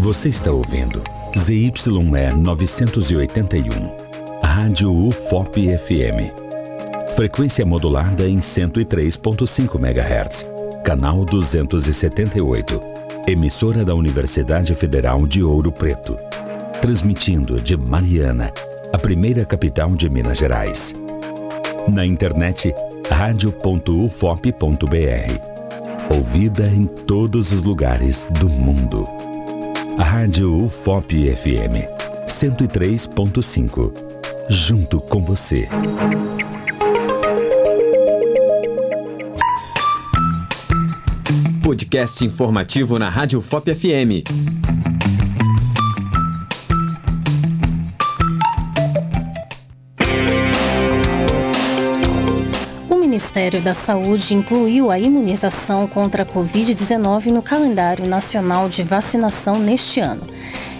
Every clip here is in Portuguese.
Você está ouvindo ZYE 981, Rádio UFOP FM. Frequência modulada em 103.5 MHz. Canal 278. Emissora da Universidade Federal de Ouro Preto. Transmitindo de Mariana, a primeira capital de Minas Gerais. Na internet, radio.ufop.br. Ouvida em todos os lugares do mundo. Rádio UFOP FM 103.5. Junto com você. Podcast informativo na Rádio UFOP FM. Ministério da Saúde incluiu a imunização contra a Covid-19 no calendário nacional de vacinação neste ano.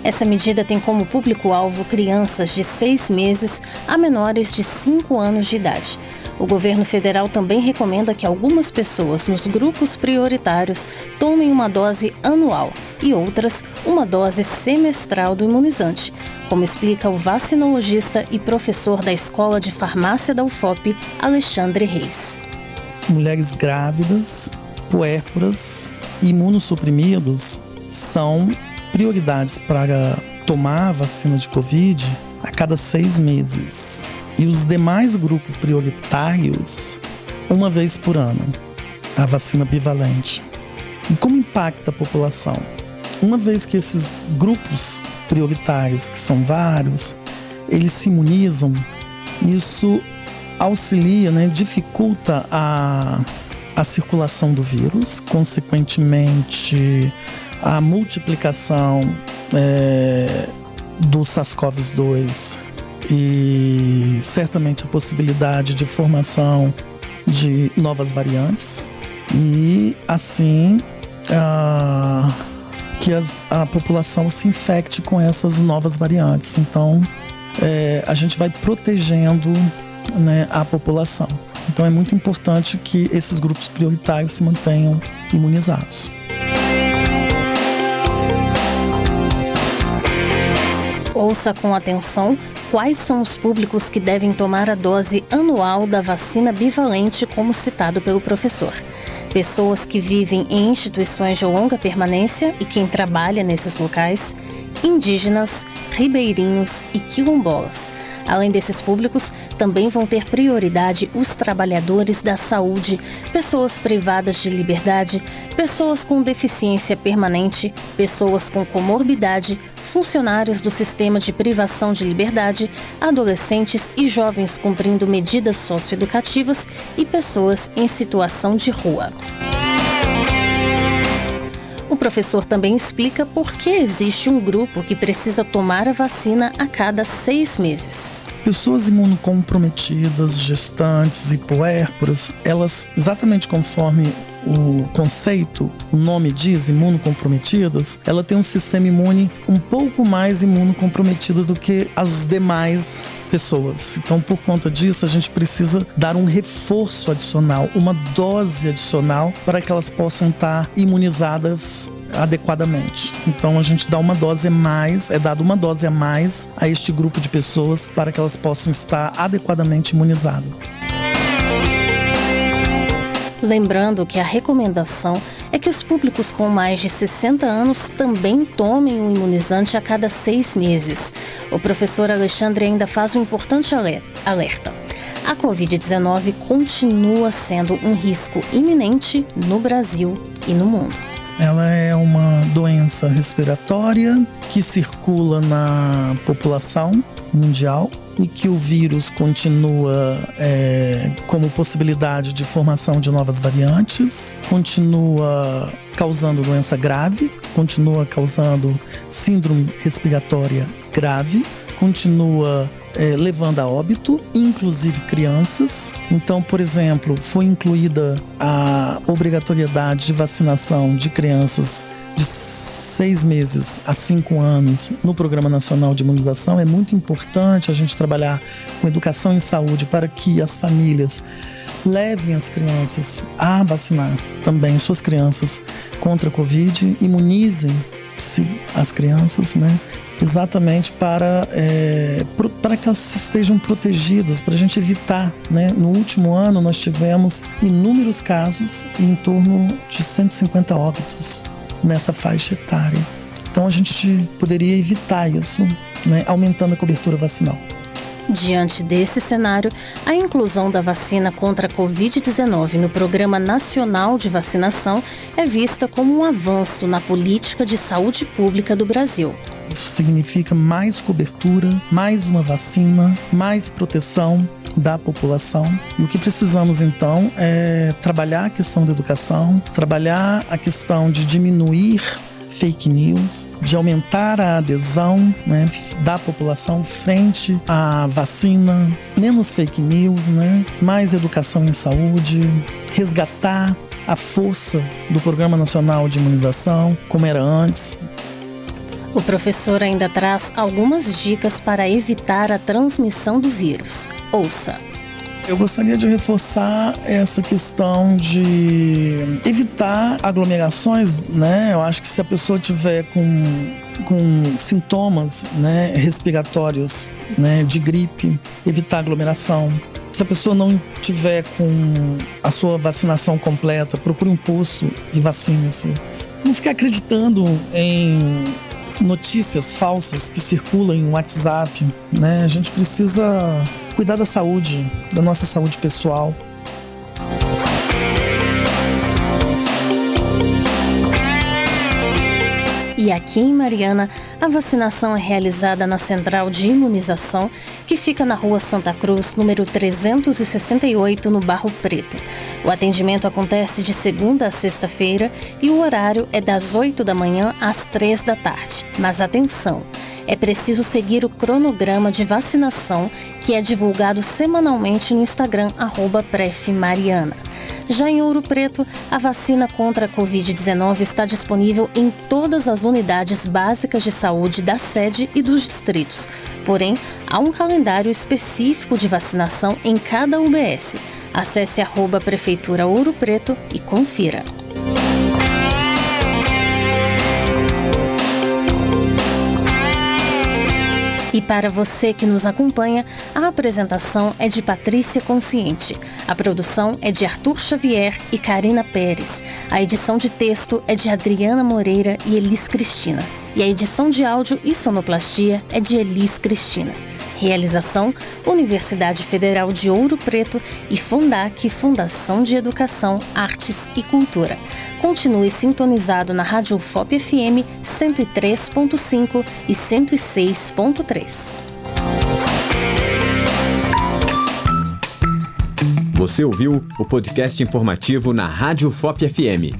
Essa medida tem como público-alvo crianças de seis meses a menores de cinco anos de idade. O governo federal também recomenda que algumas pessoas nos grupos prioritários tomem uma dose anual e outras uma dose semestral do imunizante, como explica o vacinologista e professor da Escola de Farmácia da UFOP, Alexandre Reis. Mulheres grávidas, puérperas imunossuprimidos são prioridades para tomar a vacina de Covid a cada seis meses e os demais grupos prioritários uma vez por ano, a vacina bivalente. E como impacta a população? Uma vez que esses grupos prioritários, que são vários, eles se imunizam, isso auxilia, né, dificulta a, a circulação do vírus, consequentemente a multiplicação é, do SARS-CoV-2 e certamente a possibilidade de formação de novas variantes. E assim que as, a população se infecte com essas novas variantes. Então é, a gente vai protegendo né, a população. Então é muito importante que esses grupos prioritários se mantenham imunizados. Ouça com atenção quais são os públicos que devem tomar a dose anual da vacina bivalente, como citado pelo professor. Pessoas que vivem em instituições de longa permanência e quem trabalha nesses locais, indígenas, ribeirinhos e quilombolas Além desses públicos, também vão ter prioridade os trabalhadores da saúde, pessoas privadas de liberdade, pessoas com deficiência permanente, pessoas com comorbidade, funcionários do sistema de privação de liberdade, adolescentes e jovens cumprindo medidas socioeducativas e pessoas em situação de rua. O professor também explica por que existe um grupo que precisa tomar a vacina a cada seis meses. Pessoas imunocomprometidas, gestantes e puérperas, elas, exatamente conforme o conceito, o nome diz, imunocomprometidas, ela tem um sistema imune um pouco mais imunocomprometido do que as demais pessoas. Então, por conta disso, a gente precisa dar um reforço adicional, uma dose adicional para que elas possam estar imunizadas adequadamente. Então a gente dá uma dose a mais, é dado uma dose a mais a este grupo de pessoas para que elas possam estar adequadamente imunizadas. Lembrando que a recomendação é que os públicos com mais de 60 anos também tomem o um imunizante a cada seis meses. O professor Alexandre ainda faz um importante alerta. A Covid-19 continua sendo um risco iminente no Brasil e no mundo. Ela é uma doença respiratória que circula na população mundial que o vírus continua é, como possibilidade de formação de novas variantes, continua causando doença grave, continua causando síndrome respiratória grave, continua é, levando a óbito, inclusive crianças. Então, por exemplo, foi incluída a obrigatoriedade de vacinação de crianças de seis meses a cinco anos no Programa Nacional de Imunização. É muito importante a gente trabalhar com educação em saúde para que as famílias levem as crianças a vacinar também suas crianças contra a Covid, imunizem-se as crianças, né? Exatamente para, é, para que elas estejam protegidas, para a gente evitar. Né? No último ano, nós tivemos inúmeros casos, em torno de 150 óbitos nessa faixa etária. Então, a gente poderia evitar isso, né? aumentando a cobertura vacinal. Diante desse cenário, a inclusão da vacina contra a Covid-19 no Programa Nacional de Vacinação é vista como um avanço na política de saúde pública do Brasil. Isso significa mais cobertura, mais uma vacina, mais proteção da população. E o que precisamos então é trabalhar a questão da educação, trabalhar a questão de diminuir fake news, de aumentar a adesão né, da população frente à vacina, menos fake news, né, mais educação em saúde, resgatar a força do Programa Nacional de Imunização, como era antes. O professor ainda traz algumas dicas para evitar a transmissão do vírus. Ouça. Eu gostaria de reforçar essa questão de evitar aglomerações, né? Eu acho que se a pessoa tiver com, com sintomas né, respiratórios né, de gripe, evitar aglomeração. Se a pessoa não tiver com a sua vacinação completa, procure um posto e vacine-se. Não ficar acreditando em notícias falsas que circulam em WhatsApp, né? A gente precisa cuidar da saúde, da nossa saúde pessoal. E aqui em Mariana, a vacinação é realizada na Central de Imunização, que fica na Rua Santa Cruz, número 368, no Barro Preto. O atendimento acontece de segunda a sexta-feira e o horário é das 8 da manhã às 3 da tarde. Mas atenção! é preciso seguir o cronograma de vacinação que é divulgado semanalmente no Instagram @prefmariana. Já em Ouro Preto, a vacina contra a Covid-19 está disponível em todas as unidades básicas de saúde da sede e dos distritos. Porém, há um calendário específico de vacinação em cada UBS. Acesse arroba Prefeitura Ouro Preto e confira. E para você que nos acompanha, a apresentação é de Patrícia Consciente. A produção é de Arthur Xavier e Karina Pérez. A edição de texto é de Adriana Moreira e Elis Cristina. E a edição de áudio e sonoplastia é de Elis Cristina. Realização: Universidade Federal de Ouro Preto e Fundac Fundação de Educação, Artes e Cultura. Continue sintonizado na Rádio FOP FM 103.5 e 106.3. Você ouviu o podcast informativo na Rádio FOP FM.